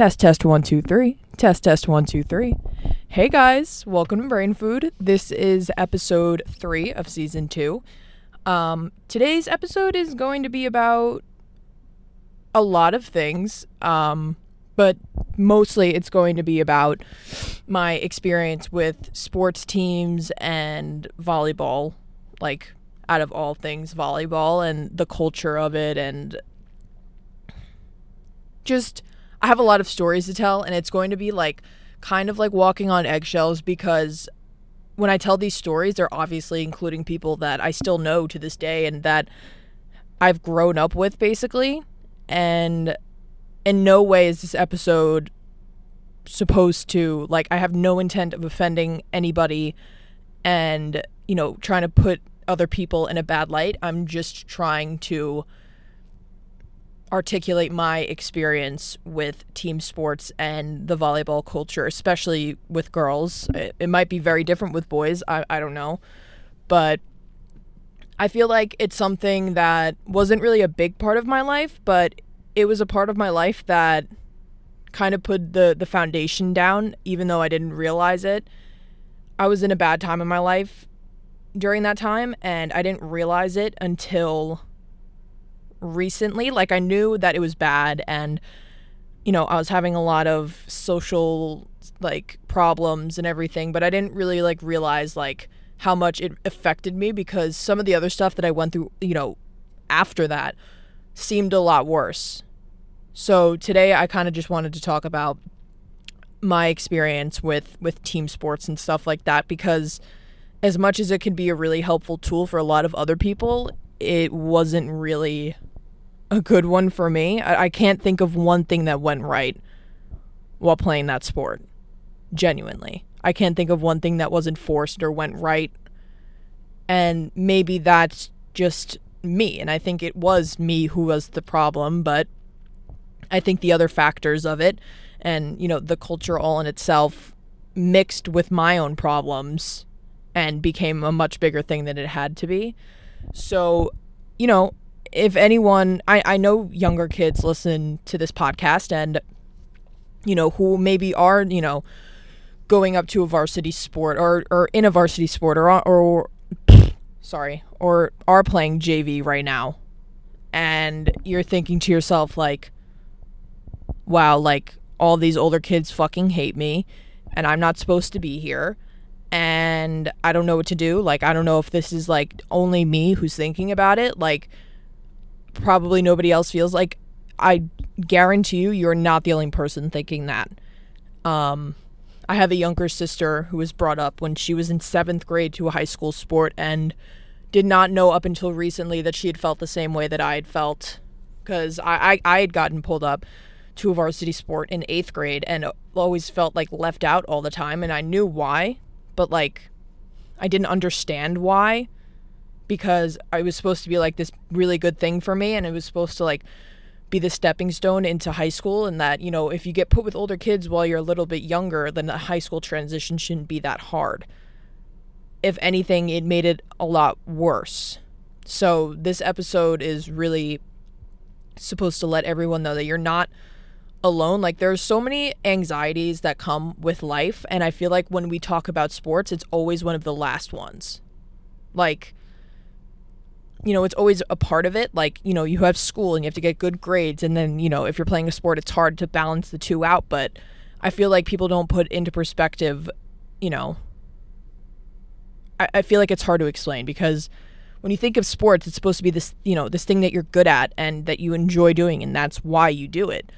Test, test, one, two, three. Test, test, one, two, three. Hey guys, welcome to Brain Food. This is episode three of season two. Um, today's episode is going to be about a lot of things, um, but mostly it's going to be about my experience with sports teams and volleyball, like out of all things, volleyball and the culture of it and just I have a lot of stories to tell and it's going to be like kind of like walking on eggshells because when I tell these stories they're obviously including people that I still know to this day and that I've grown up with basically and in no way is this episode supposed to like I have no intent of offending anybody and you know trying to put other people in a bad light. I'm just trying to articulate my experience with team sports and the volleyball culture, especially with girls. It, it, might be very different with boys. I, I don't know. But I feel like it's something that wasn't really a big part of my life, but it was a part of my life that kind of put the, the foundation down, even though I didn't realize it. I was in a bad time in my life during that time, and I didn't realize it until recently. Like I knew that it was bad and you know, I was having a lot of social like problems and everything, but I didn't really like realize like how much it affected me because some of the other stuff that I went through, you know, after that seemed a lot worse. So today I kind of just wanted to talk about my experience with with team sports and stuff like that because as much as it can be a really helpful tool for a lot of other people, it wasn't really a good one for me. I, I can't think of one thing that went right while playing that sport. Genuinely. I can't think of one thing that wasn't forced or went right. And maybe that's just me. And I think it was me who was the problem, but I think the other factors of it and, you know, the culture all in itself mixed with my own problems and became a much bigger thing than it had to be. So, you know, if anyone, I, I know younger kids listen to this podcast and, you know, who maybe are, you know, going up to a varsity sport or, or in a varsity sport or, or, sorry, or are playing JV right now. And you're thinking to yourself, like, wow, like, all these older kids fucking hate me and I'm not supposed to be here and I don't know what to do. Like, I don't know if this is like only me who's thinking about it. Like, probably nobody else feels like I guarantee you you're not the only person thinking that. Um I have a younger sister who was brought up when she was in 7th grade to a high school sport and did not know up until recently that she had felt the same way that I had felt cuz I, I I had gotten pulled up to a varsity sport in 8th grade and always felt like left out all the time and I knew why, but like I didn't understand why because I was supposed to be like this really good thing for me and it was supposed to like be the stepping stone into high school and that, you know, if you get put with older kids while you're a little bit younger, then the high school transition shouldn't be that hard. If anything, it made it a lot worse. So this episode is really supposed to let everyone know that you're not alone. Like there's so many anxieties that come with life and I feel like when we talk about sports, it's always one of the last ones. Like you know, it's always a part of it. Like, you know, you have school and you have to get good grades. And then, you know, if you're playing a sport, it's hard to balance the two out. But I feel like people don't put into perspective, you know, I, I feel like it's hard to explain because when you think of sports, it's supposed to be this, you know, this thing that you're good at and that you enjoy doing. And that's why you do it.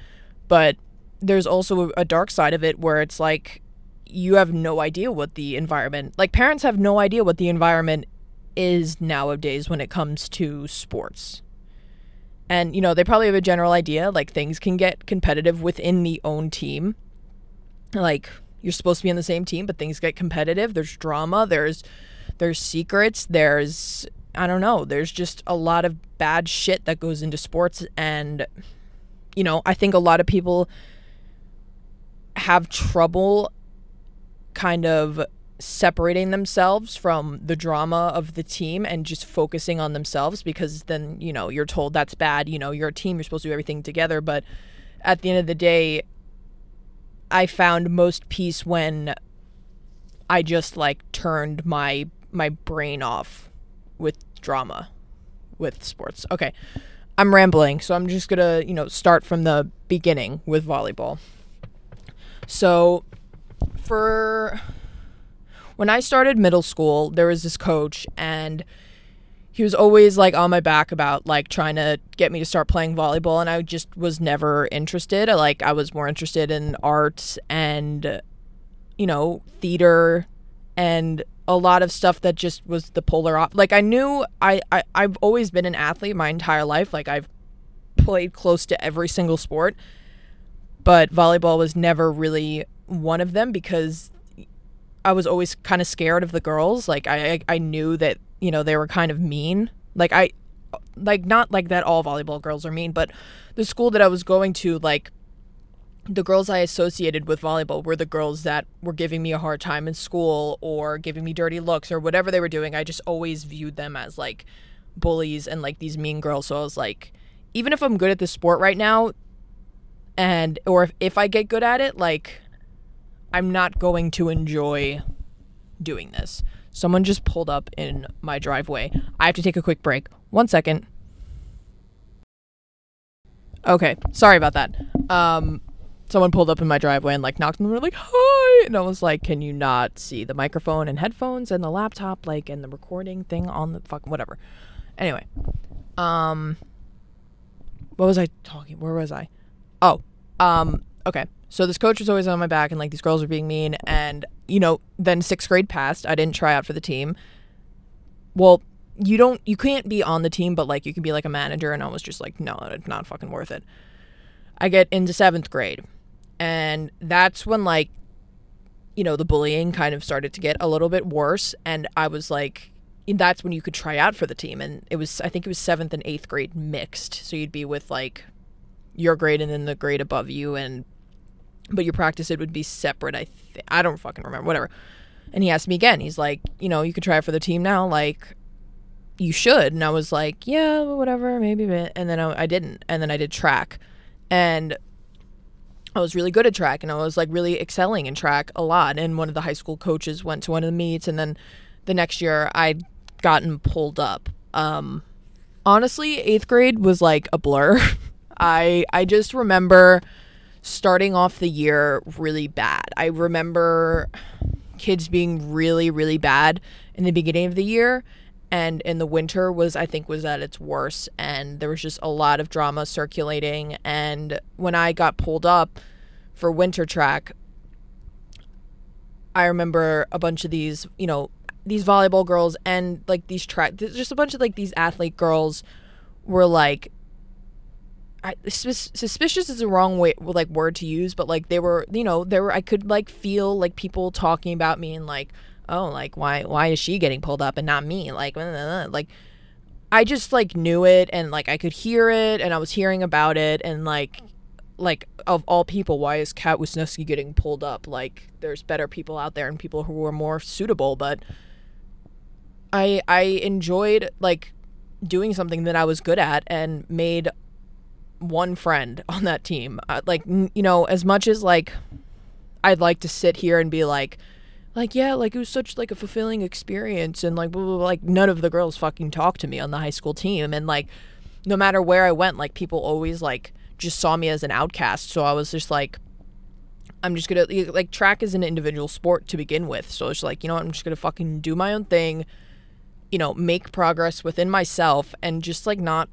But there's also a dark side of it where it's like you have no idea what the environment, like parents have no idea what the environment is nowadays when it comes to sports. And, you know, they probably have a general idea like things can get competitive within the own team. Like you're supposed to be on the same team, but things get competitive. There's drama, there's there's secrets, there's I don't know, there's just a lot of bad shit that goes into sports and you know, I think a lot of people have trouble kind of separating themselves from the drama of the team and just focusing on themselves because then, you know, you're told that's bad. You know, you're a team, you're supposed to do everything together. But at the end of the day, I found most peace when I just like turned my my brain off with drama with sports. Okay. I'm rambling, so I'm just going to, you know, start from the beginning with volleyball. So for when I started middle school, there was this coach and he was always like on my back about like trying to get me to start playing volleyball and I just was never interested. I, Like I was more interested in arts and you know, theater and a lot of stuff that just was the polar op like I knew I, I I've always been an athlete my entire life. Like I've played close to every single sport. But volleyball was never really one of them because I was always kind of scared of the girls. Like I I knew that you know they were kind of mean. Like i like not like that all volleyball girls are mean but the school that i was going to like the girls i associated with volleyball were the girls that were giving me a hard time in school or giving me dirty looks or whatever they were doing. I just always viewed them as like bullies and like these mean girls. So i was like even if i'm good at this sport right now and or if, if i get good at it like i'm not going to enjoy doing this Someone just pulled up in my driveway. I have to take a quick break. One second. Okay, sorry about that. Um, someone pulled up in my driveway and like knocked on the door, like hi, and I was like, "Can you not see the microphone and headphones and the laptop, like, and the recording thing on the fucking whatever?" Anyway, um, what was I talking? Where was I? Oh, um, okay. So this coach was always on my back, and like these girls were being mean. And you know, then sixth grade passed. I didn't try out for the team. Well, you don't, you can't be on the team, but like you can be like a manager. And I was just like, no, it's not fucking worth it. I get into seventh grade, and that's when like, you know, the bullying kind of started to get a little bit worse. And I was like, that's when you could try out for the team. And it was, I think it was seventh and eighth grade mixed. So you'd be with like your grade and then the grade above you and but your practice it would be separate. I th- I don't fucking remember. Whatever. And he asked me again. He's like, you know, you could try it for the team now. Like, you should. And I was like, yeah, whatever, maybe. And then I, I didn't. And then I did track, and I was really good at track, and I was like really excelling in track a lot. And one of the high school coaches went to one of the meets, and then the next year I'd gotten pulled up. Um, honestly, eighth grade was like a blur. I I just remember starting off the year really bad. I remember kids being really really bad in the beginning of the year and in the winter was I think was at its worst and there was just a lot of drama circulating and when I got pulled up for winter track I remember a bunch of these, you know, these volleyball girls and like these track just a bunch of like these athlete girls were like I, suspicious is the wrong way like word to use but like they were you know there were i could like feel like people talking about me and like oh like why why is she getting pulled up and not me? Like like i just like knew it and like i could hear it and i was hearing about it and like like of all people why is kat wisniewski getting pulled up? Like there's better people out there and people who are more suitable but i i enjoyed like doing something that i was good at and made one friend on that team. Uh, like, you know, as much as like I'd like to sit here and be like, like yeah, like it was such like a fulfilling experience, and like blah, blah, blah, like none of the girls fucking talked to me on the high school team, and like no matter where I went, like people always like just saw me as an outcast. So I was just like, I'm just gonna like track is an individual sport to begin with. So it's like, you know what, I'm just gonna fucking do my own thing, you know, make progress within myself and just like not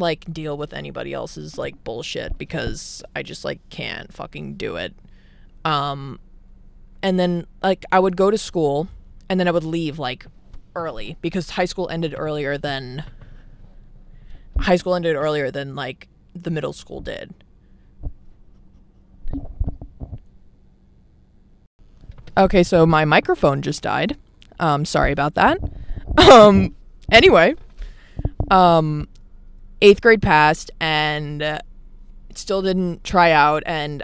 like deal with anybody else's like bullshit because I just like can't fucking do it. Um and then like I would go to school and then I would leave like early because high school ended earlier than high school ended earlier than like the middle school did. Okay, so my microphone just died. Um sorry about that. Um anyway, um eighth grade passed and uh, still didn't try out and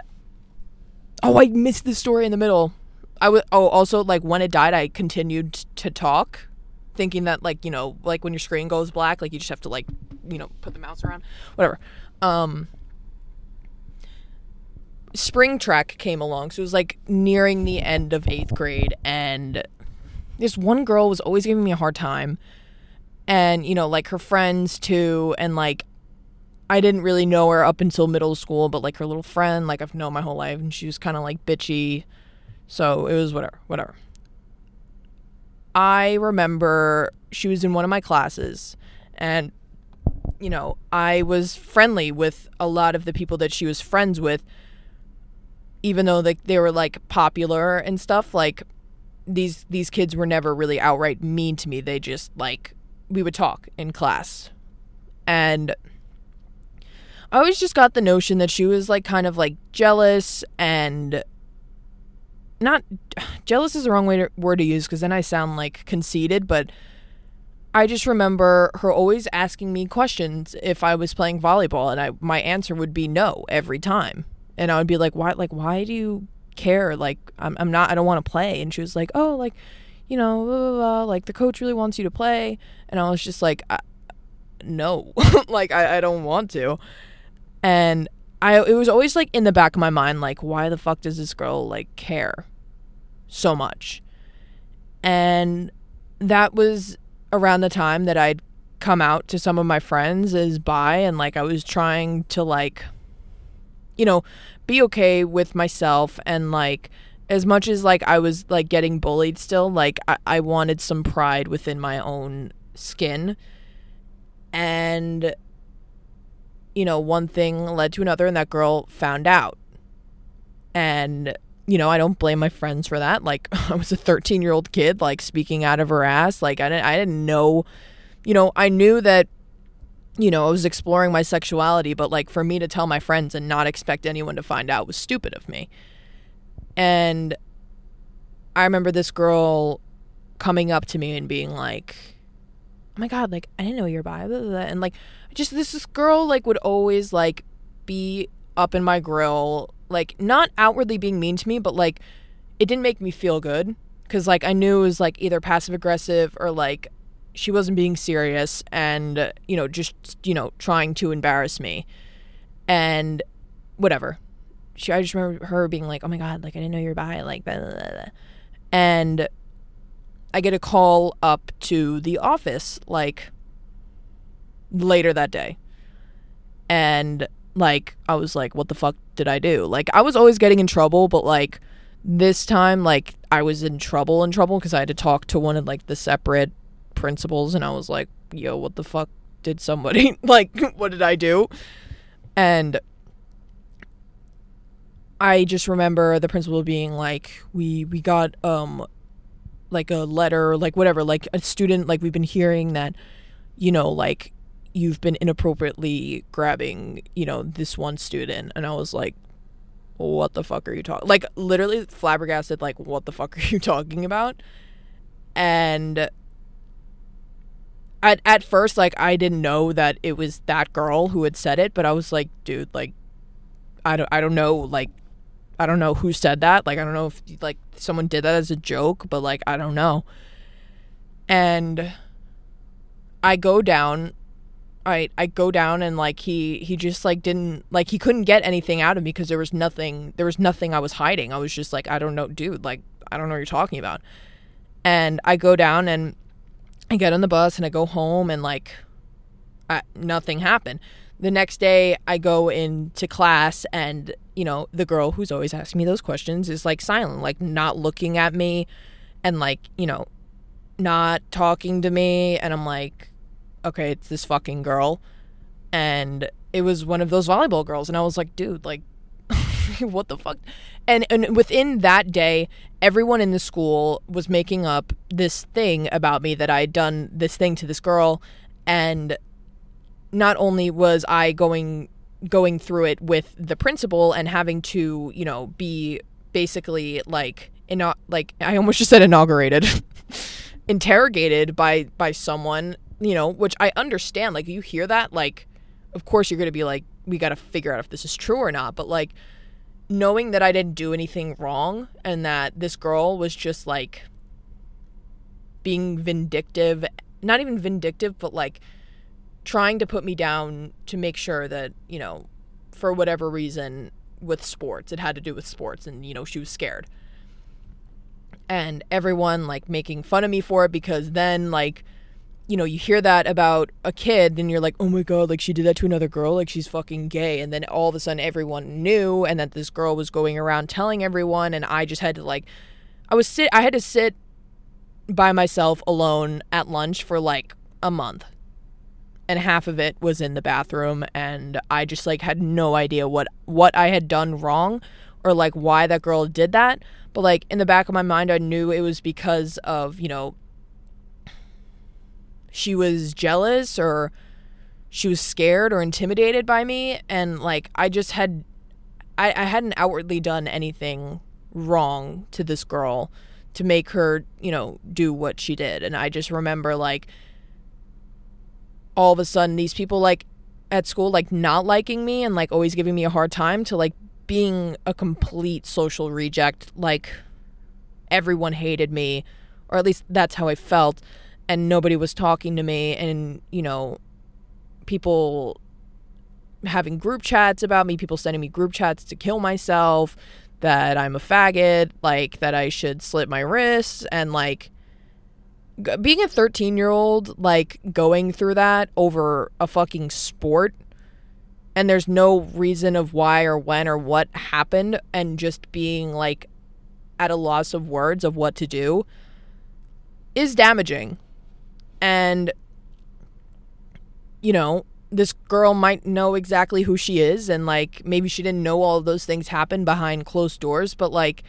oh i missed the story in the middle i was oh also like when it died i continued to talk thinking that like you know like when your screen goes black like you just have to like you know put the mouse around whatever um spring track came along. So it was like nearing the end of eighth grade. And this one girl was always giving me a hard time. And, you know, like her friends too. And like, I didn't really know her up until middle school, but like her little friend, like I've known my whole life. And she was kind of like bitchy. So it was whatever, whatever. I remember she was in one of my classes and you know, I was friendly with a lot of the people that she was friends with even though like they were like popular and stuff like these these kids were never really outright mean to me. They just like we would talk in class. And I always just got the notion that she was like kind of like jealous and not jealous is the wrong way to, word to use because then I sound like conceited, but I just remember her always asking me questions if I was playing volleyball, and I my answer would be no every time, and I would be like, why like why do you care? Like I'm I'm not I don't want to play, and she was like, oh like you know blah, blah, blah, like the coach really wants you to play, and I was just like, no, like I I don't want to, and I it was always like in the back of my mind like why the fuck does this girl like care so much? And that was around the time that I'd come out to some of my friends as bi and like I was trying to like you know be okay with myself and like as much as like I was like getting bullied still like I, I wanted some pride within my own skin and you know, one thing led to another, and that girl found out. And, you know, I don't blame my friends for that. Like, I was a 13 year old kid, like, speaking out of her ass. Like, I didn't, I didn't know, you know, I knew that, you know, I was exploring my sexuality, but, like, for me to tell my friends and not expect anyone to find out was stupid of me. And I remember this girl coming up to me and being like, oh my God, like, I didn't know you're bi. And, like, just this, this girl like would always like be up in my grill, like not outwardly being mean to me, but like it didn't make me feel good. Because like I knew it was like either passive aggressive or like she wasn't being serious and you know just you know trying to embarrass me. And whatever she i just remember her being like oh my god like i didn't know you were bi like blah, blah, blah. and i get a call up to the office like later that day. And like I was like what the fuck did I do? Like I was always getting in trouble, but like this time like I was in trouble in trouble cuz I had to talk to one of like the separate principals and I was like, "Yo, what the fuck did somebody like what did I do?" And I just remember the principal being like, "We we got um like a letter, like whatever, like a student like we've been hearing that you know, like you've been inappropriately grabbing, you know, this one student. And I was like, what the fuck are you talking? Like, literally flabbergasted, like, what the fuck are you talking about? And at, at first, like, I didn't know that it was that girl who had said it, but I was like, dude, like, I don't, I don't know, like, I don't know who said that. Like, I don't know if, like, someone did that as a joke, but, like, I don't know. And I go down I I go down and like he he just like didn't like he couldn't get anything out of me because there was nothing there was nothing I was hiding. I was just like I don't know, dude, like I don't know what you're talking about. And I go down and I get on the bus and I go home and like I, nothing happened. The next day I go into class and you know the girl who's always asking me those questions is like silent, like not looking at me and like, you know, not talking to me and I'm like okay, it's this fucking girl. And it was one of those volleyball girls. And I was like, dude, like, what the fuck? And, and within that day, everyone in the school was making up this thing about me that I had done this thing to this girl. And not only was I going going through it with the principal and having to, you know, be basically like in like I almost just said inaugurated interrogated by by someone you know, which I understand. Like, you hear that, like, of course you're to be like, we got to figure out if this is true or not. But, like, knowing that I didn't do anything wrong and that this girl was just, like, being vindictive, not even vindictive, but, like, trying to put me down to make sure that, you know, for whatever reason, with sports. It had to do with sports and you know, she was scared. And everyone like making fun of me for it because then like you know, you hear that about a kid and you're like, "Oh my god, like she did that to another girl, like she's fucking gay." And then all of a sudden everyone knew and that this girl was going around telling everyone and I just had to like I was sit I had to sit by myself alone at lunch for like a month. And half of it was in the bathroom and I just like had no idea what what I had done wrong or like why that girl did that. But like in the back of my mind I knew it was because of, you know, she was jealous or she was scared or intimidated by me and like I just had I, I hadn't outwardly done anything wrong to this girl to make her, you know, do what she did. And I just remember like all of a sudden these people like at school like not liking me and like always giving me a hard time to like being a complete social reject like everyone hated me or at least that's how I felt and nobody was talking to me and you know people having group chats about me people sending me group chats to kill myself that i'm a faggot like that i should slit my wrists and like being a 13 year old like going through that over a fucking sport and there's no reason of why or when or what happened and just being like at a loss of words of what to do is damaging. And you know this girl might know exactly who she is and like maybe she didn't know all of those things happen behind closed doors but like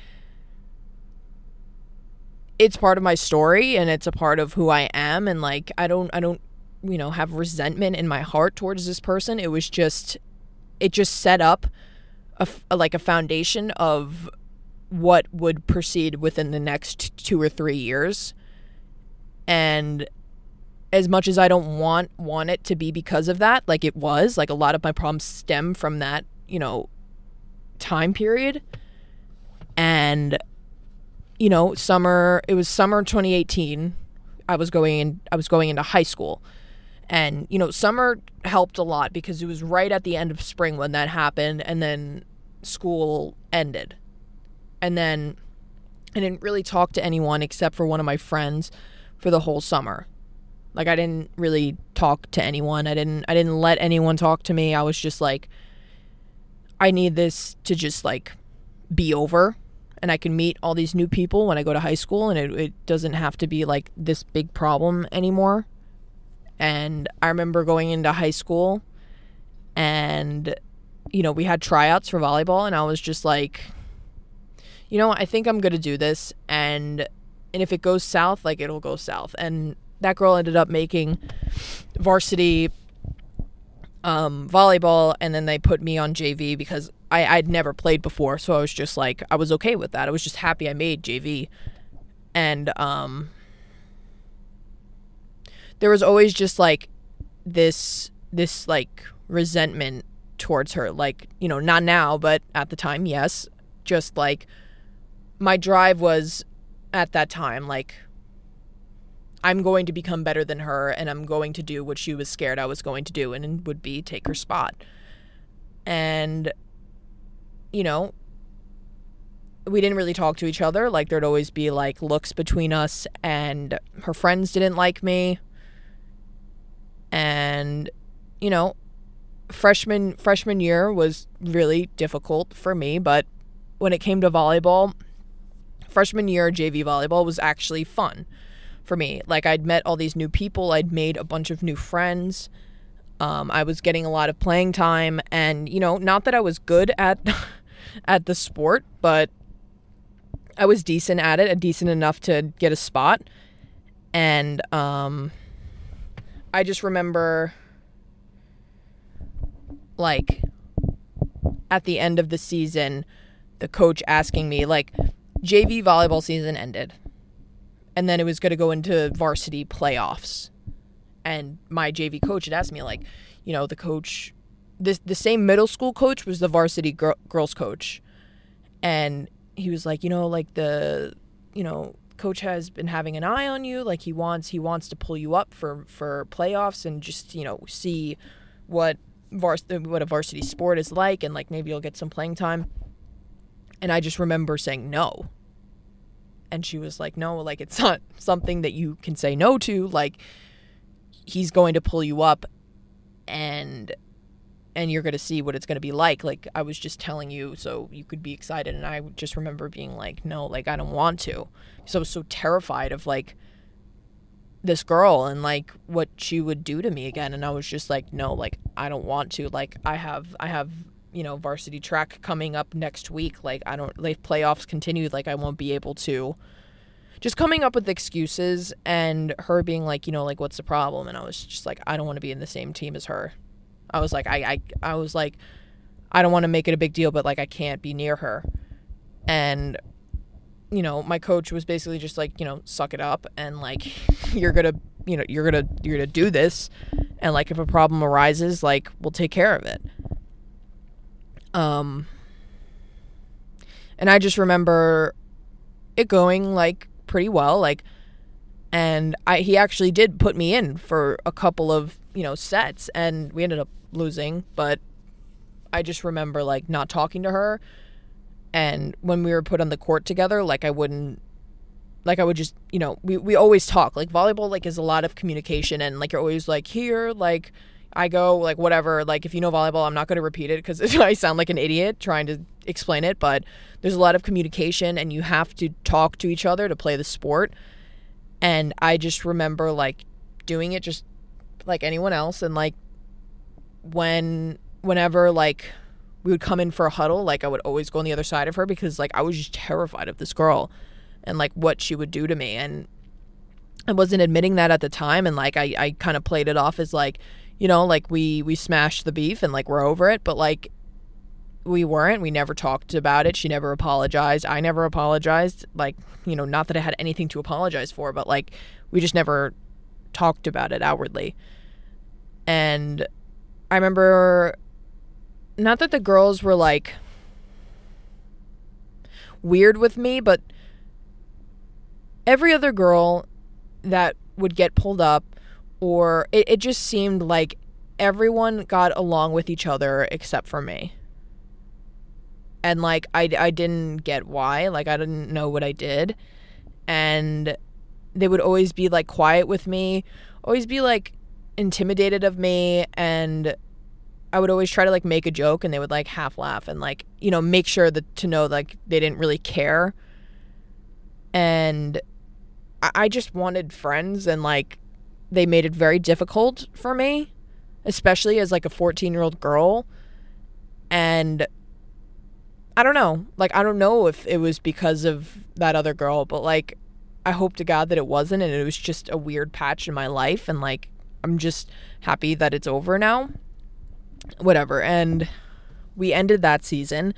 it's part of my story and it's a part of who I am. And like I don't I don't you know have resentment in my heart towards this person. It was just it just set up a, a like a foundation of what would proceed within the next 2 or 3 years. And as much as I don't want want it to be because of that, like it was, like a lot of my problems stem from that, you know, time period. And you know, summer it was summer 2018. I was going in I was going into high school. And you know, summer helped a lot because it was right at the end of spring when that happened and then school ended. And then I didn't really talk to anyone except for one of my friends for the whole summer like I didn't really talk to anyone. I didn't I didn't let anyone talk to me. I was just like I need this to just like be over and I can meet all these new people when I go to high school and it, it doesn't have to be like this big problem anymore. And I remember going into high school and you know, we had tryouts for volleyball and I was just like you know, I think I'm to do this and and if it goes south, like it'll go south. And that girl ended up making varsity um, volleyball, and then they put me on JV because I, I'd never played before, so I was just like, I was okay with that. I was just happy I made JV, and um, there was always just like this this like resentment towards her, like you know, not now, but at the time, yes, just like my drive was at that time like I'm going to become better than her and I'm going to do what she was scared I was going to do and would be take her spot. And you know, we didn't really talk to each other. Like there'd always be like looks between us and her friends didn't like me. And you know, freshman freshman year was really difficult for me, but when it came to volleyball, freshman year JV volleyball was actually fun for me. Like I'd met all these new people, I'd made a bunch of new friends. Um, I was getting a lot of playing time, and you know, not that I was good at at the sport, but I was decent at it, decent enough to get a spot. And um, I just remember, like, at the end of the season, the coach asking me, like, JV volleyball season ended and then it was going to go into varsity playoffs. And my JV coach had asked me, like, you know, the coach, this the same middle school coach was the varsity girls coach, and he was like, you know, like the, you know, coach has been having an eye on you. Like he wants he wants to pull you up for for playoffs and just you know see what vars- what a varsity sport is like and like maybe you'll get some playing time. And I just remember saying no. And she was like, "No, like it's not something that you can say no to. Like he's going to pull you up and and you're going to see what it's going to be like. Like I was just telling you so you could be excited and I just remember being like, "No, like I don't want to." So I was so terrified of like this girl and like what she would do to me again and I was just like, "No, like I don't want to. Like I have I have you know varsity track coming up next week like i don't like playoffs continue like i won't be able to just coming up with excuses and her being like you know like what's the problem and i was just like i don't want to be in the same team as her i was like i i, I was like i don't want to make it a big deal but like i can't be near her. And you know my coach was basically just like you know suck it up and like you're gonna you know you're gonna you're gonna do this. And like if a problem arises like we'll take care of it. Um, and I just remember it going like pretty well, like, and I he actually did put me in for a couple of you know sets, and we ended up losing, but I just remember like not talking to her, and when we were put on the court together, like I wouldn't. Like I would just, you know, we, we always talk. Like volleyball, like is a lot of communication, and like you're always like here, like I go like whatever. Like if you know volleyball, I'm not going to repeat it because I sound like an idiot trying to explain it. But there's a lot of communication, and you have to talk to each other to play the sport. And I just remember like doing it just like anyone else, and like when whenever like we would come in for a huddle, like I would always go on the other side of her because like I was just terrified of this girl and like what she would do to me and I wasn't admitting that at the time and like I, I kind of played it off as like you know, like we we smashed the beef and like we're over it, but like we weren't. We never talked about it. She never apologized. I never apologized. Like, you know, not that I had anything to apologize for, but like we just never talked about it outwardly. And I remember not that the girls were like weird with me, but every other girl that would get pulled up or it, it just seemed like everyone got along with each other except for me. And like I, I didn't get why, like I didn't know what I did. And they would always be like quiet with me, always be like intimidated of me and I would always try to like make a joke and they would like half laugh and like, you know, make sure that to know like they didn't really care. And I, I just wanted friends and like they made it very difficult for me, especially as like a 14 year old girl. And I don't know. Like, I don't know if it was because of that other girl, but like, I hope to God that it wasn't. And it was just a weird patch in my life. And like, I'm just happy that it's over now. Whatever. And we ended that season.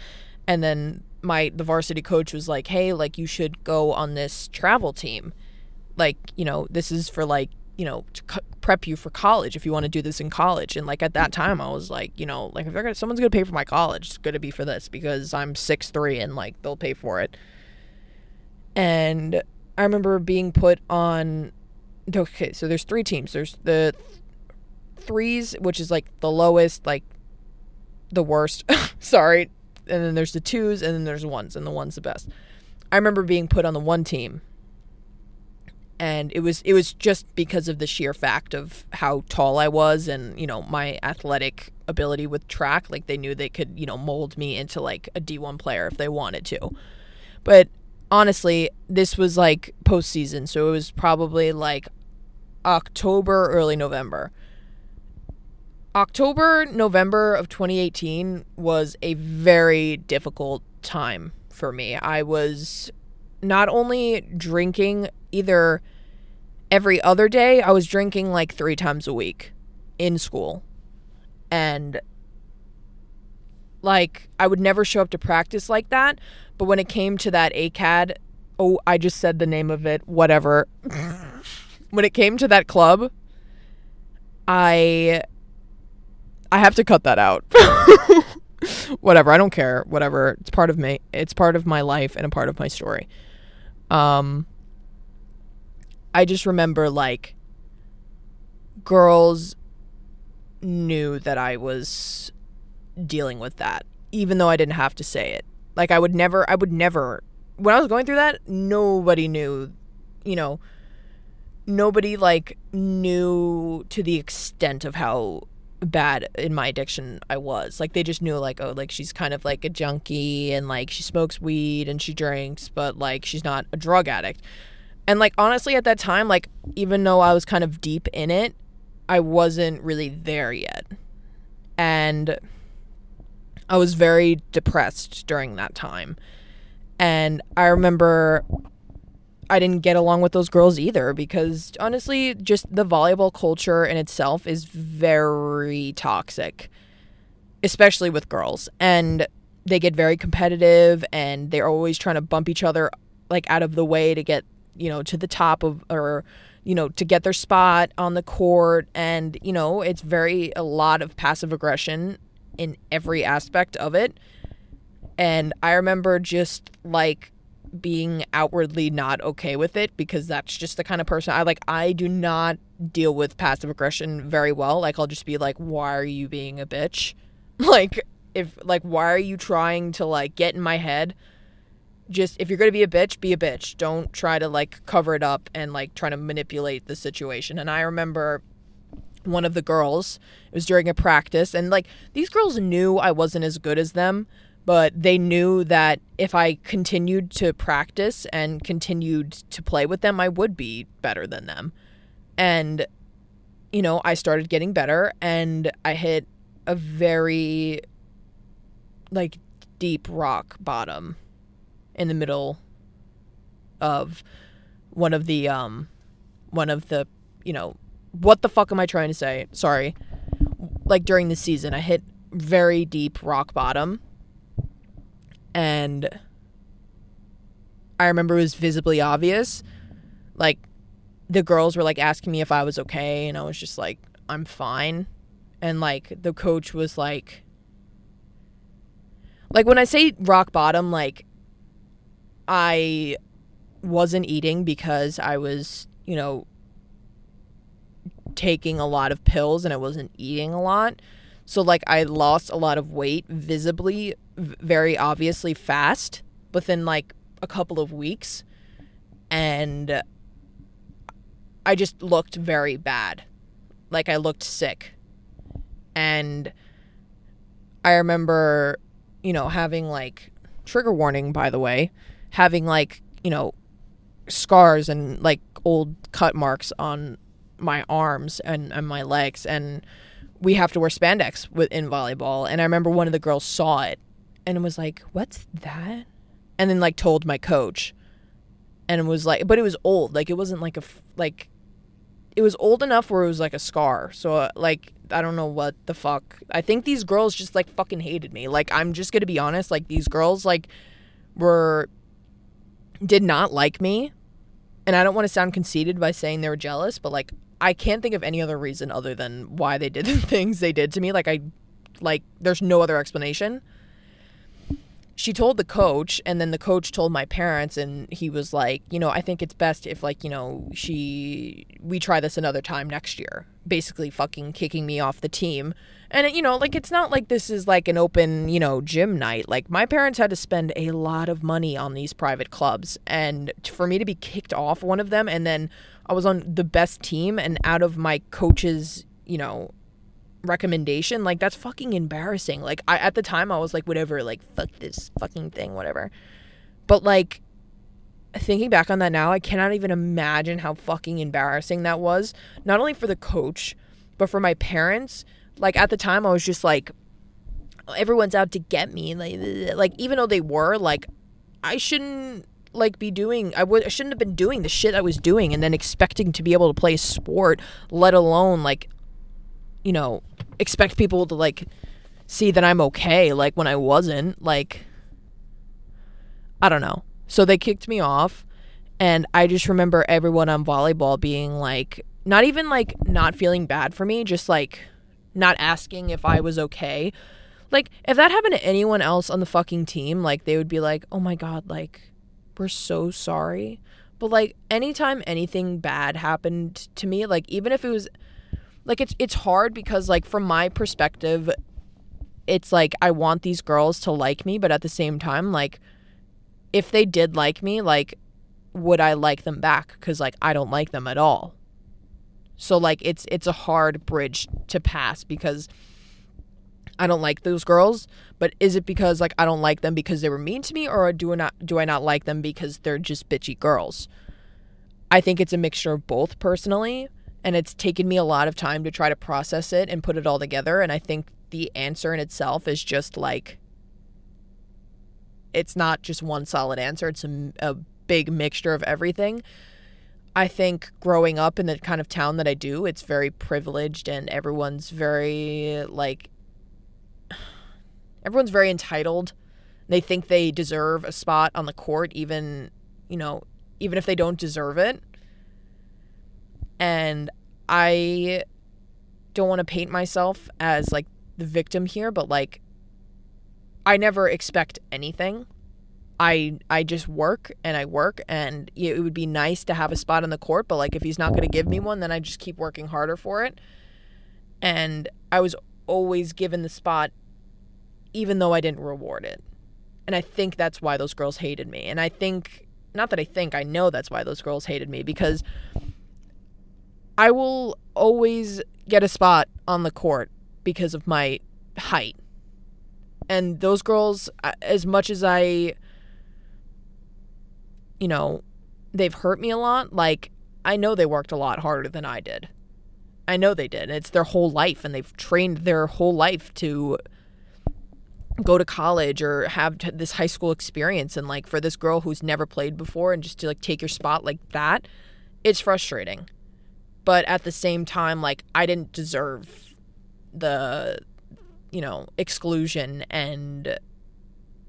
And then my, the varsity coach was like, hey, like, you should go on this travel team. Like, you know, this is for like you know, to prep you for college if you want to do this in college. And like at that time, I was like, you know, like if gonna, someone's gonna pay for my college, it's gonna be for this because I'm six three and like they'll pay for it. And I remember being put on. Okay, so there's three teams. There's the threes, which is like the lowest, like the worst. Sorry, and then there's the twos, and then there's ones, and the one's the best. I remember being put on the one team and it was it was just because of the sheer fact of how tall I was and you know my athletic ability with track like they knew they could you know mold me into like a D1 player if they wanted to but honestly this was like postseason so it was probably like October early November October November of 2018 was a very difficult time for me I was not only drinking either every other day, I was drinking like three times a week in school. And like I would never show up to practice like that. But when it came to that ACAD, oh, I just said the name of it, whatever. when it came to that club, I I have to cut that out. whatever, I don't care. Whatever. It's part of me. It's part of my life and a part of my story. Um I just remember like girls knew that I was dealing with that, even though I didn't have to say it. Like I would never, I would never. When I was going through that, nobody knew, you know, nobody like knew to the extent of how bad in my addiction I was. Like they just knew like oh like she's kind of like a junkie and like she smokes weed and she drinks but like she's not a drug addict. And like honestly at that time like even though I was kind of deep in it, I wasn't really there yet. And I was very depressed during that time. And I remember I didn't get along with those girls either because honestly, just the volleyball culture in itself is very toxic, especially with girls. And they get very competitive and they're always trying to bump each other like out of the way to get, you know, to the top of or you know, to get their spot on the court and, you know, it's very a lot of passive aggression in every aspect of it. And I remember just like being outwardly not okay with it because that's just the kind of person I like I do not deal with passive aggression very well. Like I'll just be like, "Why are you being a bitch?" Like if like why are you trying to like get in my head? Just if you're going to be a bitch, be a bitch. Don't try to like cover it up and like try to manipulate the situation. And I remember one of the girls, it was during a practice and like these girls knew I wasn't as good as them but they knew that if I continued to practice and continued to play with them, I would be better than them. And, you know, I started getting better and I hit a very, like, deep rock bottom in the middle of one of the, um, one of the, you know, what the fuck am I trying to say? Sorry. Like, during the season, I hit very deep rock bottom and I remember it was visibly obvious. Like the girls were like asking me if I was okay and I was just like I'm fine. And like the coach was like like when I say rock bottom like I wasn't eating because I was, you know, taking a lot of pills and I wasn't eating a lot. So like I lost a lot of weight visibly very obviously fast within like a couple of weeks and I just looked very bad. Like I looked sick. And I remember, you know, having like trigger warning by the way, having like, you know, scars and like old cut marks on my arms and, and my legs and we have to wear spandex in volleyball and I remember one of the girls saw it and was like, "What's that?" And then like told my coach, and it was like, but it was old. Like it wasn't like a like, it was old enough where it was like a scar. So uh, like I don't know what the fuck. I think these girls just like fucking hated me. Like I'm just gonna be honest. Like these girls like were did not like me, and I don't want to sound conceited by saying they were jealous, but like I can't think of any other reason other than why they did the things they did to me. Like I like there's no other explanation. She told the coach and then the coach told my parents and he was like you know i think it's best if like you know she we try this another time next year. Basically fucking kicking me off the team and you know like it's not like this is like an open you know gym night. Like my parents had to spend a lot of money on these private clubs. And for me to be kicked off one of them and then i was on the best team and out of my coach's you know recommendation like that's fucking embarrassing. Like i at the time i was like whatever like fuck this fucking thing whatever. But like thinking back on that now i cannot even imagine how fucking embarrassing that was not only for the coach but for my parents like at the time i was just like everyone's out to get me like like even though they were like i shouldn't like be doing I would I shouldn't have been doing the shit I was doing and then expecting to be able to play sport let alone like you know, expect people to like see that I'm okay like when I wasn't like I don't know. So they kicked me off and I just remember everyone on volleyball being like not even like not feeling bad for me, just like not asking if I was okay. Like if that happened to anyone else on the fucking team, like they would be like, "Oh my god, like we're so sorry." But like anytime anything bad happened to me, like even if it was like it's it's hard because like from my perspective it's like I want these girls to like me, but at the same time like if they did like me, like would I like them back cuz like I don't like them at all. So like it's it's a hard bridge to pass because I don't like those girls, but is it because like I don't like them because they were mean to me or do I not do I not like them because they're just bitchy girls? I think it's a mixture of both personally, and it's taken me a lot of time to try to process it and put it all together and I think the answer in itself is just like it's not just one solid answer, it's a, a big mixture of everything. I think growing up in the kind of town that I do, it's very privileged and everyone's very like everyone's very entitled. They think they deserve a spot on the court even, you know, even if they don't deserve it. And I don't want to paint myself as like the victim here, but like I never expect anything. I I just work and I work and it would be nice to have a spot on the court, but like if he's not going to give me one, then I just keep working harder for it. And I was always given the spot even though I didn't reward it. And I think that's why those girls hated me. And I think not that I think, I know that's why those girls hated me because I will always get a spot on the court because of my height. And those girls uh, as much as I you know, they've hurt me a lot, like I know they worked a lot harder than I did. I know they did. It's their whole life and they've trained their whole life to go to college or have this high school experience and like for this girl who's never played before and just to like take your spot like that, it's frustrating. But at the same time like I didn't deserve the you know, exclusion and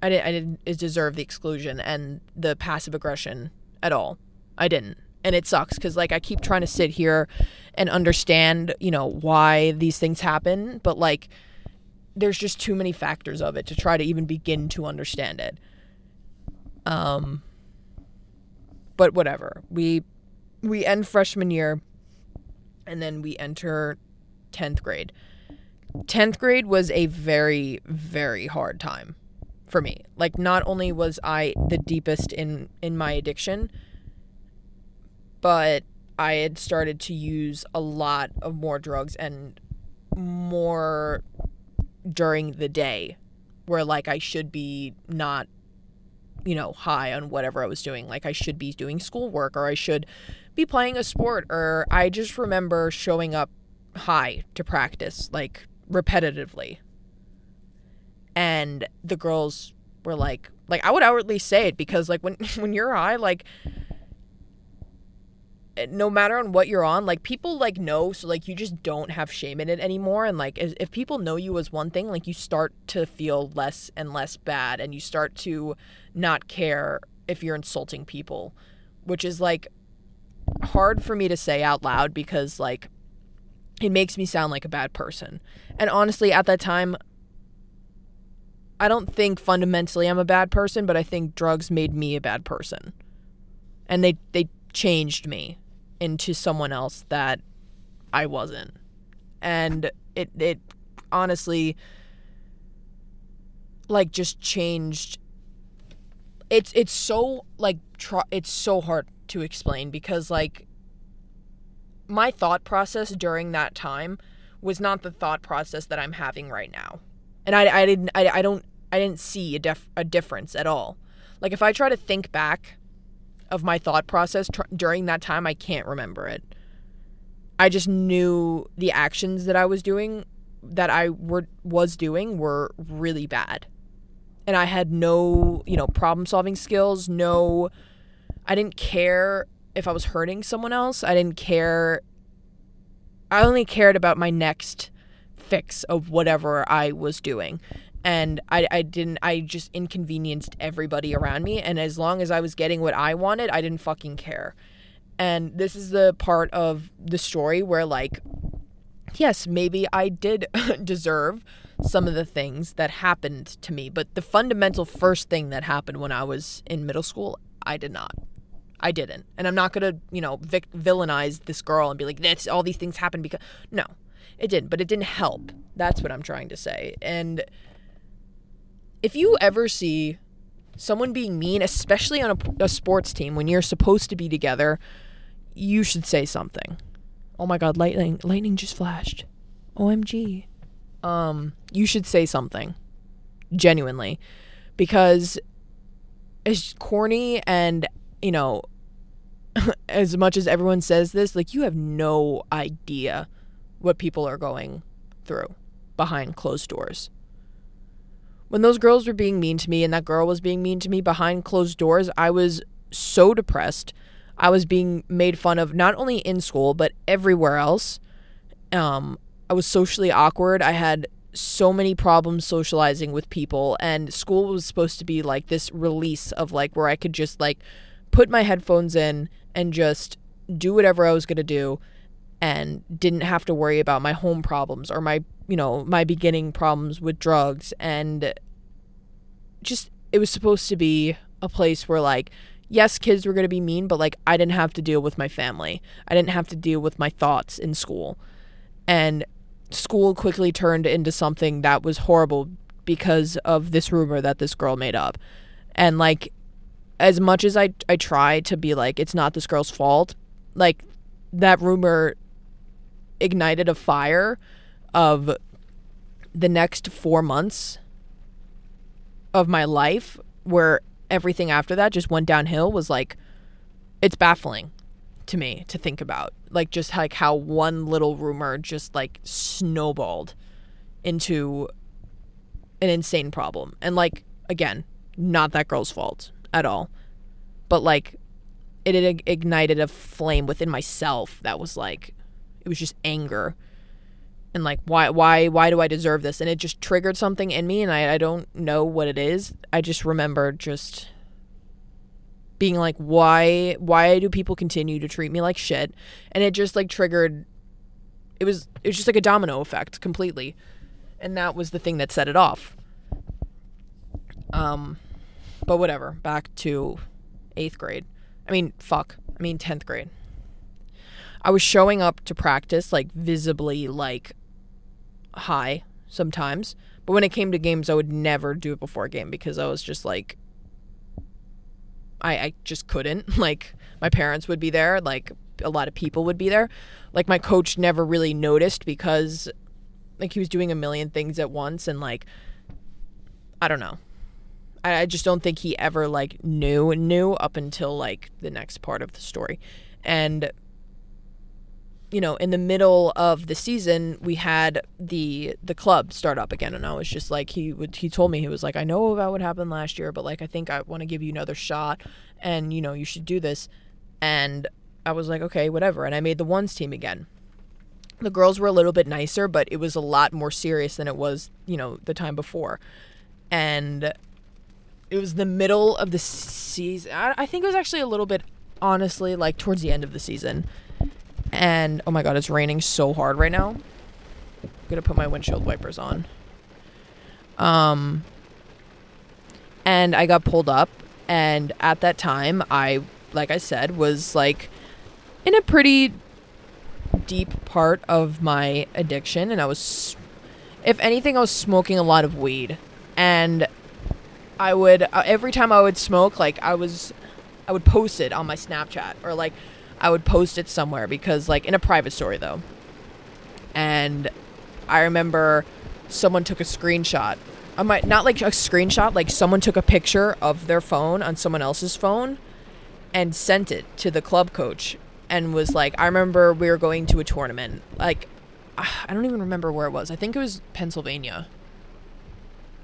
I didn't I didn't deserve the exclusion and the passive aggression at all. I didn't. And it sucks cuz like I keep trying to sit here and understand, you know, why these things happen, but like there's just too many factors of it to try to even begin to understand it. Um but whatever. We we end freshman year and then we enter 10th grade. 10th grade was a very very hard time for me. Like not only was I the deepest in in my addiction, but I had started to use a lot of more drugs and more during the day where like I should be not you know high on whatever I was doing like I should be doing schoolwork or I should be playing a sport or I just remember showing up high to practice like repetitively and the girls were like like I would outwardly say it because like when when you're high like eh, no matter on what you're on like people like know so like you just don't have shame in it anymore. And like if, if people know you as one thing like you start to feel less and less bad and you start to not care if you're insulting people which is like hard for me to say out loud because like it makes me sound like a bad person. And honestly at that time I don't think fundamentally I'm a bad person, but I think drugs made me a bad person. And they they changed me into someone else that I wasn't. And it it honestly like just changed it's it's so like tr- it's so hard to explain because like my thought process during that time was not the thought process that I'm having right now. And I, I didn't I, I don't I didn't see a, def- a difference at all. Like if I try to think back of my thought process tr- during that time, I can't remember it. I just knew the actions that I was doing that I were was doing were really bad. And I had no, you know, problem solving skills, no I didn't care if I was hurting someone else. I didn't care I only cared about my next fix of whatever I was doing and I, I didn't I just inconvenienced everybody around me and as long as I was getting what I wanted I didn't fucking care and this is the part of the story where like yes maybe I did deserve some of the things that happened to me but the fundamental first thing that happened when I was in middle school I did not I didn't and I'm not gonna you know vic- villainize this girl and be like that's all these things happened because no It didn't, but it didn't help. That's what I'm trying to say. And if you ever see someone being mean, especially on a, a sports team when you're supposed to be together, you should say something. Oh my god, lightning lightning just flashed. OMG. Um, you should say something. Genuinely. Because as corny and, you know, as much as everyone says this, like you have no idea what people are going through behind closed doors. When those girls were being mean to me and that girl was being mean to me behind closed doors, I was so depressed. I was being made fun of not only in school but everywhere else. Um, I was socially awkward. I had so many problems socializing with people and school was supposed to be like this release of like where I could just like put my headphones in and just do whatever I was going to do and didn't have to worry about my home problems or my, you know, my beginning problems with drugs and just it was supposed to be a place where like yes, kids were going to be mean, but like I didn't have to deal with my family. I didn't have to deal with my thoughts in school. And school quickly turned into something that was horrible because of this rumor that this girl made up. And like as much as I I try to be like it's not this girl's fault, like that rumor ignited a fire of the next 4 months of my life where everything after that just went downhill was like it's baffling to me to think about like just like how one little rumor just like snowballed into an insane problem and like again not that girl's fault at all. But like it ignited a flame within myself that was like it was just anger and like why why why do I deserve this and it just triggered something in me and I, I don't know what it is. I just remember just being like why why do people continue to treat me like shit and it just like triggered it was it was just like a domino effect completely and that was the thing that set it off um but whatever. Back to eighth grade. I mean, fuck. I mean, 10th grade. I was showing up to practice, like, visibly, like, high sometimes. But when it came to games, I would never do it before a game because I was just like, I, I just couldn't. Like, my parents would be there, like, a lot of people would be there. Like, my coach never really noticed because, like, he was doing a million things at once and, like, I don't know. I I just don't think he ever like knew and knew up until like the next part of the story. And you know, in the middle of the season, we had the the club start up again, and I was just like, he would he told me he was like, I know about what happened last year, but like I think I want to give you another shot, and you know you should do this, and I was like, okay, whatever, and I made the ones team again. The girls were a little bit nicer, but it was a lot more serious than it was, you know, the time before, and it was the middle of the season. I, I think it was actually a little bit, honestly, like towards the end of the season. And oh my god, it's raining so hard right now. I'm gonna put my windshield wipers on. Um, and I got pulled up, and at that time, I, like I said, was like in a pretty deep part of my addiction, and I was, if anything, I was smoking a lot of weed, and I would uh, every time I would smoke, like I was, I would post it on my Snapchat or like I would post it somewhere because like in a private story though. And I remember someone took a screenshot. I might not like a screenshot, like someone took a picture of their phone on someone else's phone and sent it to the club coach and was like, I remember we were going to a tournament. Like, ah, I don't even remember where it was. I think it was Pennsylvania.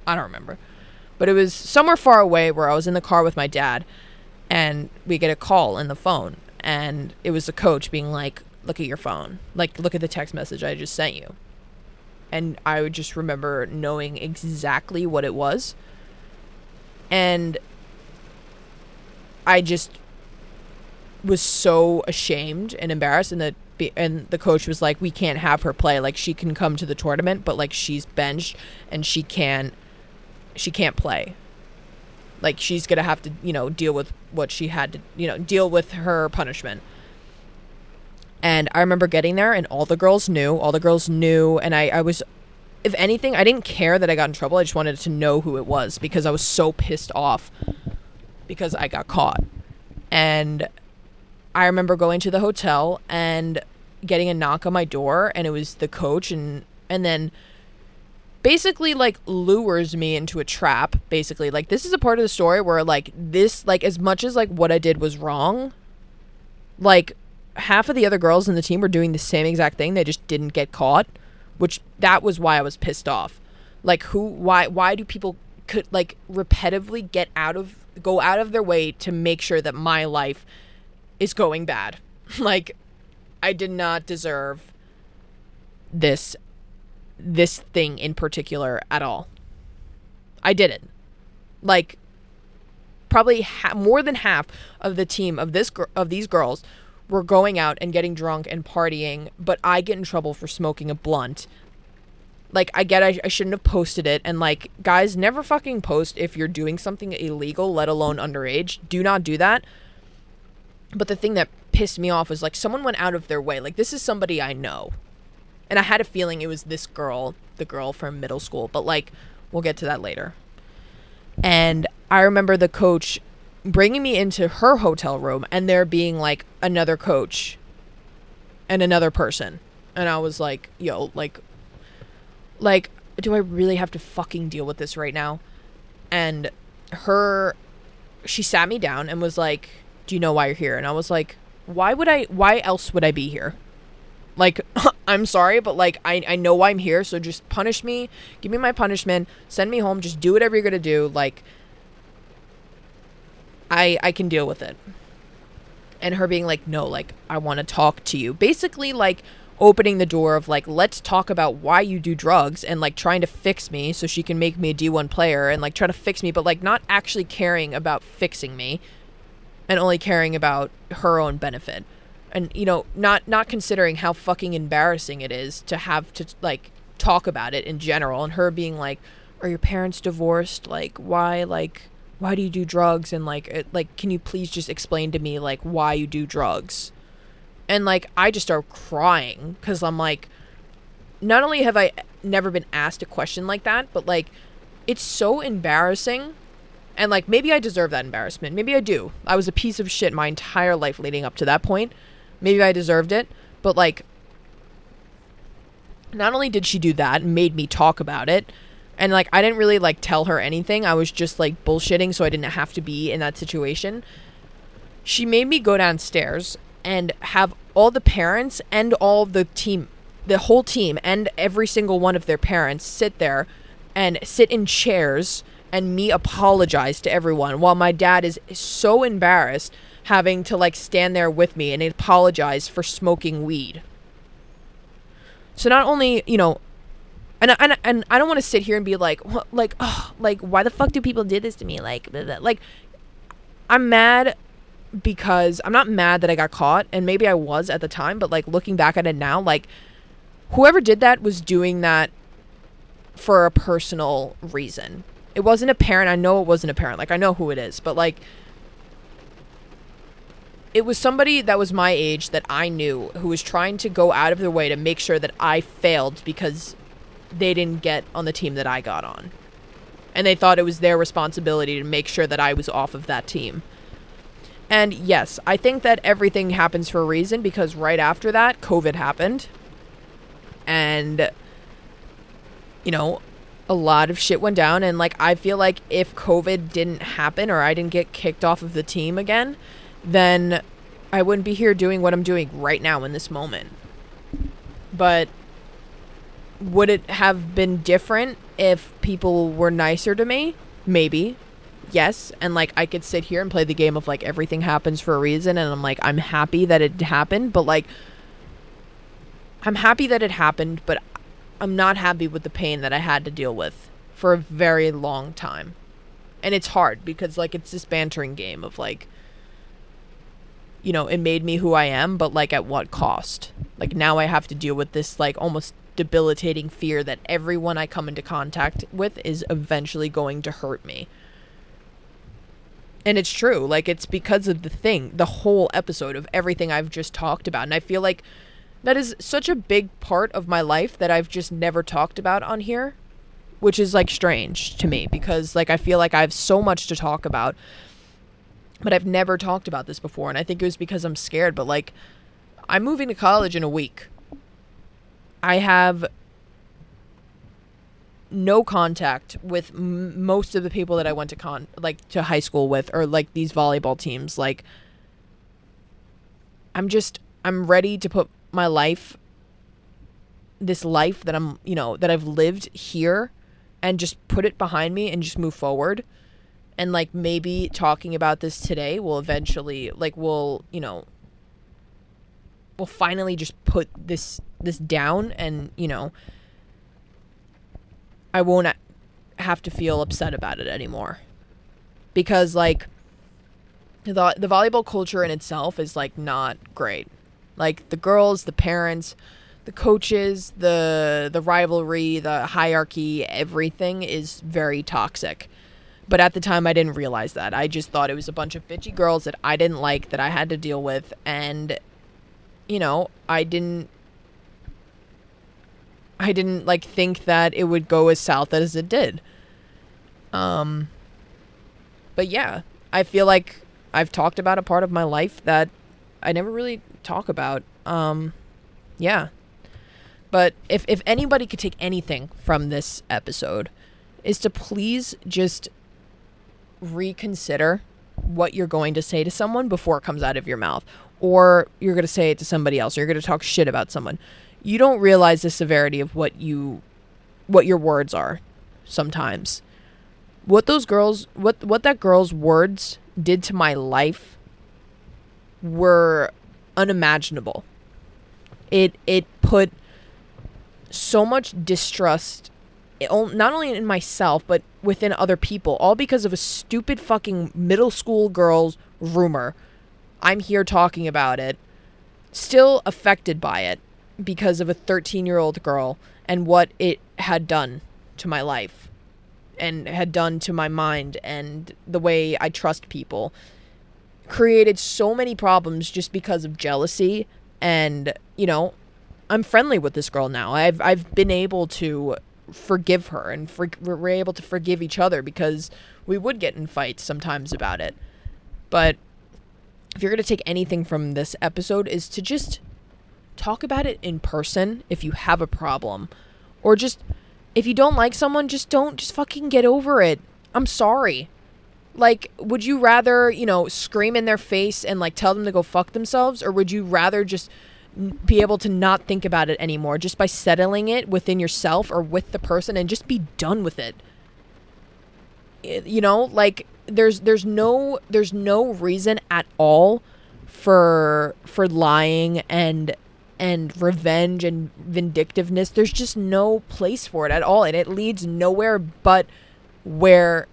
I don't remember. But it was somewhere far away where I was in the car with my dad and we get a call in the phone and it was the coach being like, Look at your phone. Like look at the text message I just sent you. And I would just remember knowing exactly what it was. And I just was so ashamed and embarrassed and the and the coach was like we can't have her play like she can come to the tournament but like she's benched and she can't she can't play. Like she's gonna have to, you know, deal with what she had to, you know, deal with her punishment. And I remember getting there, and all the girls knew. All the girls knew, and I, I was, if anything, I didn't care that I got in trouble. I just wanted to know who it was because I was so pissed off because I got caught. And I remember going to the hotel and getting a knock on my door, and it was the coach, and and then basically like lures me into a trap basically. Like this is a part of the story where like this like as much as like what i did was wrong like half of the other girls in the team were doing the same exact thing. They just didn't get caught which that was why i was pissed off. Like who why why do people could like repetitively get out of go out of their way to make sure that my life is going bad? Like i did not deserve this this thing in particular at all. I didn't. Like probably ha- more than half of the team of this gr- of these girls were going out and getting drunk and partying, but I get in trouble for smoking a blunt. Like I get I, I shouldn't have posted it and like guys never fucking post if you're doing something illegal, let alone underage. Do not do that. But the thing that pissed me off was like someone went out of their way. Like this is somebody I know. And I had a feeling it was this girl, the girl from middle school, but like we'll get to that later. And I remember the coach bringing me into her hotel room and there being like another coach and another person. And I was like, yo, like like do I really have to fucking deal with this right now? And her she sat me down and was like, "Do you know why you're here?" And I was like, "Why would I why else would I be here?" Like, I'm sorry, but like, I, I know why I'm here. So just punish me. Give me my punishment. Send me home. Just do whatever you're going to do. Like, I, I can deal with it. And her being like, no, like, I want to talk to you. Basically, like, opening the door of like, let's talk about why you do drugs and like trying to fix me so she can make me a D1 player and like try to fix me, but like not actually caring about fixing me and only caring about her own benefit and you know not not considering how fucking embarrassing it is to have to like talk about it in general and her being like are your parents divorced? Like why like why do you do drugs? And like it, like can you please just explain to me like why you do drugs? And like i just start crying because i'm like not only have i never been asked a question like that but like it's so embarrassing. And like maybe i deserve that embarrassment. Maybe i do. I was a piece of shit my entire life leading up to that point Maybe I deserved it, but like not only did she do that made me talk about it, and like I didn't really like tell her anything. I was just like bullshitting so I didn't have to be in that situation. She made me go downstairs and have all the parents and all the team the whole team and every single one of their parents sit there and sit in chairs and me apologize to everyone while my dad is so embarrassed having to like stand there with me and apologize for smoking weed. So not only, you know, and and and I don't want to sit here and be like, what, like, oh, like why the fuck do people do this to me? Like, blah, blah. like I'm mad because I'm not mad that I got caught and maybe I was at the time, but like looking back at it now, like whoever did that was doing that for a personal reason. It wasn't a parent. I know it wasn't a parent. Like I know who it is, but like it was somebody that was my age that I knew who was trying to go out of their way to make sure that I failed because they didn't get on the team that I got on. And they thought it was their responsibility to make sure that I was off of that team. And yes, I think that everything happens for a reason because right after that, COVID happened. And, you know, a lot of shit went down. And, like, I feel like if COVID didn't happen or I didn't get kicked off of the team again, then I wouldn't be here doing what I'm doing right now in this moment. But would it have been different if people were nicer to me? Maybe. Yes, and like I could sit here and play the game of like everything happens for a reason and I'm like I'm happy that it happened, but like I'm happy that it happened, but I'm not happy with the pain that I had to deal with for a very long time. And it's hard because like it's this bantering game of like you know, it made me who I am, but like at what cost? Like now I have to deal with this like almost debilitating fear that everyone I come into contact with is eventually going to hurt me. And it's true. Like it's because of the thing, the whole episode of everything I've just talked about. And I feel like that is such a big part of my life that I've just never talked about on here, which is like strange to me because like I feel like I have so much to talk about. But I've never talked about this before and I think it was because I'm scared, but like I'm moving to college in a week. I have no contact with m- most of the people that I went to con like to high school with or like these volleyball teams like I'm just I'm ready to put my life this life that I'm, you know, that I've lived here and just put it behind me and just move forward. And like maybe talking about this today will eventually like we'll you know, we'll finally just put this this down and, you know, I won't have to feel upset about it anymore. Because like the the volleyball culture in itself is like not great. Like the girls, the parents, the coaches, the the rivalry, the hierarchy, everything is very toxic. But at the time I didn't realize that. I just thought it was a bunch of bitchy girls that I didn't like that I had to deal with and you know, I didn't I didn't like think that it would go as south as it did. Um but yeah, I feel like I've talked about a part of my life that I never really talk about. Um yeah. But if if anybody could take anything from this episode is to please just reconsider what you're going to say to someone before it comes out of your mouth or you're going to say it to somebody else or you're going to talk shit about someone. You don't realize the severity of what you what your words are sometimes. What those girls what what that girl's words did to my life were unimaginable. It it put so much distrust not only in myself but within other people all because of a stupid fucking middle school girl's rumor. I'm here talking about it. Still affected by it because of a 13 year old girl and what it had done to my life and had done to my mind and the way I trust people. Created so many problems just because of jealousy and you know I'm friendly with this girl now. I've I've been able to forgive her and for, we're able to forgive each other because we would get in fights sometimes about it but if you're going to take anything from this episode is to just talk about it in person if you have a problem. Or just if you don't like someone, just don't just fucking get over it. I'm sorry. Like, would you rather, you know, scream in their face and like tell them to go fuck themselves or would you rather just be able to not think about it anymore just by settling it within yourself or with the person and just be done with it? You know, like there's there's no there's no reason at all for for lying and and revenge and vindictiveness. There's just no place for it at all. And it leads nowhere but where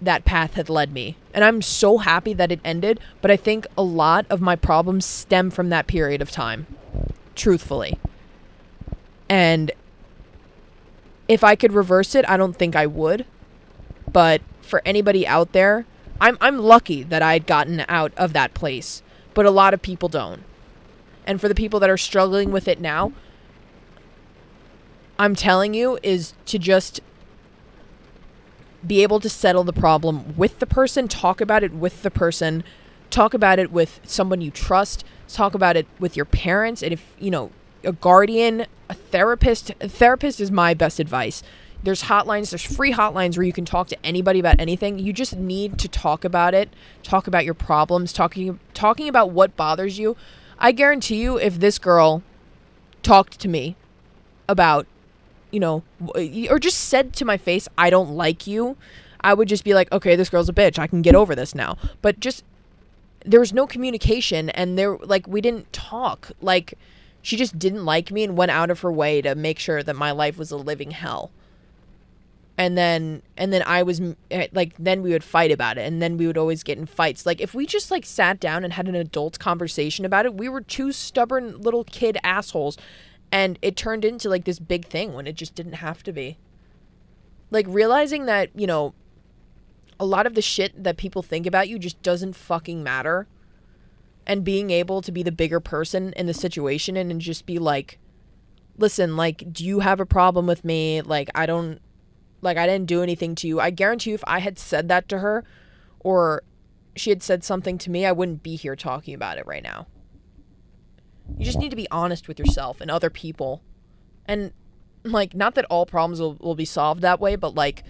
that path had led me. And I'm so happy that it ended. But I think a lot of my problems stem from that period of time, truthfully. And if I could reverse it, I don't think I would. But for anybody out there, I'm I'm lucky that I'd gotten out of that place, but a lot of people don't. And for the people that are struggling with it now, I'm telling you is to just be able to settle the problem with the person, talk about it with the person, talk about it with someone you trust, talk about it with your parents, and if, you know, a guardian, a therapist, a therapist is my best advice. There's hotlines, there's free hotlines where you can talk to anybody about anything. You just need to talk about it, talk about your problems, talking talking about what bothers you I guarantee you, if this girl talked to me about, you know, or just said to my face, I don't like you, I would just be like, okay, this girl's a bitch. I can get over this now. But just, there was no communication and there, like, we didn't talk. Like, she just didn't like me and went out of her way to make sure that my life was a living hell. And then and then I was eh, like then we would fight about it and then we would always get in fights. Like if we just like sat down and had an adult conversation about it we were two stubborn little kid assholes and it turned into like this big thing when it just didn't have to be. Like realizing that you know a lot of the shit that people think about you just doesn't fucking matter. And being able to be the bigger person in the situation and and just be like, listen, like, do you have a problem with me? Like, I don't, like, I didn't do anything to you. I guarantee you, if I had said that to her or she had said something to me, I wouldn't be here talking about it right now. You just need to be honest with yourself and other people. And, like, not that all problems will, will be solved that way, but, like,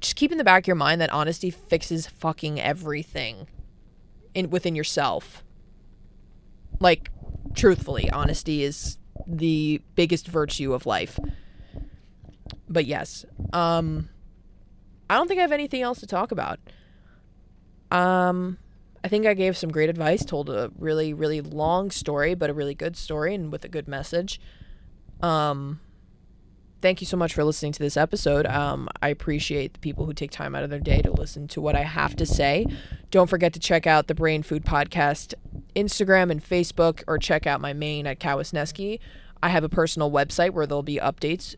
just keep in the back of your mind that honesty fixes fucking everything in within yourself. Like truthfully, honesty is the biggest virtue of life. But yes, um I don't think I have anything else to talk about. Um I think I gave some great advice, told a really really long story, but a really good story and with a good message. Um thank you so much for listening to this episode. Um, I appreciate the people who take time out of their day to listen to what I have to say. Don't forget to check out the Brain Food Podcast Instagram and Facebook, or check out my main at Katwisnieski. I have a personal website where there'll be updates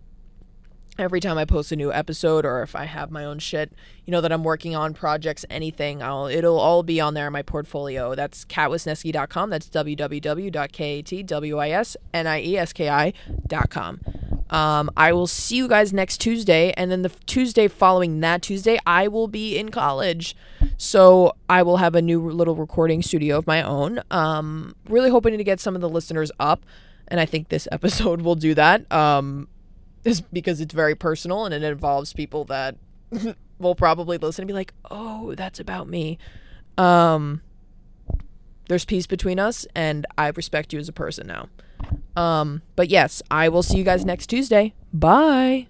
every time I post a new episode, or if I have my own shit, you know, that I'm working on projects, anything, I'll it'll all be on there in my portfolio. That's katwisnieski.com. That's www.katwisnieski.com. Um, I will see you guys next Tuesday, and then the Tuesday following that Tuesday, I will be in college, so I will have a new little recording studio of my own. Um, really hoping to get some of the listeners up, and I think this episode will do that. Um, is because it's very personal and it involves people that will probably listen and be like, "Oh, that's about me." Um, there's peace between us, and I respect you as a person now. Um, but yes, I will see you guys next Tuesday. Bye.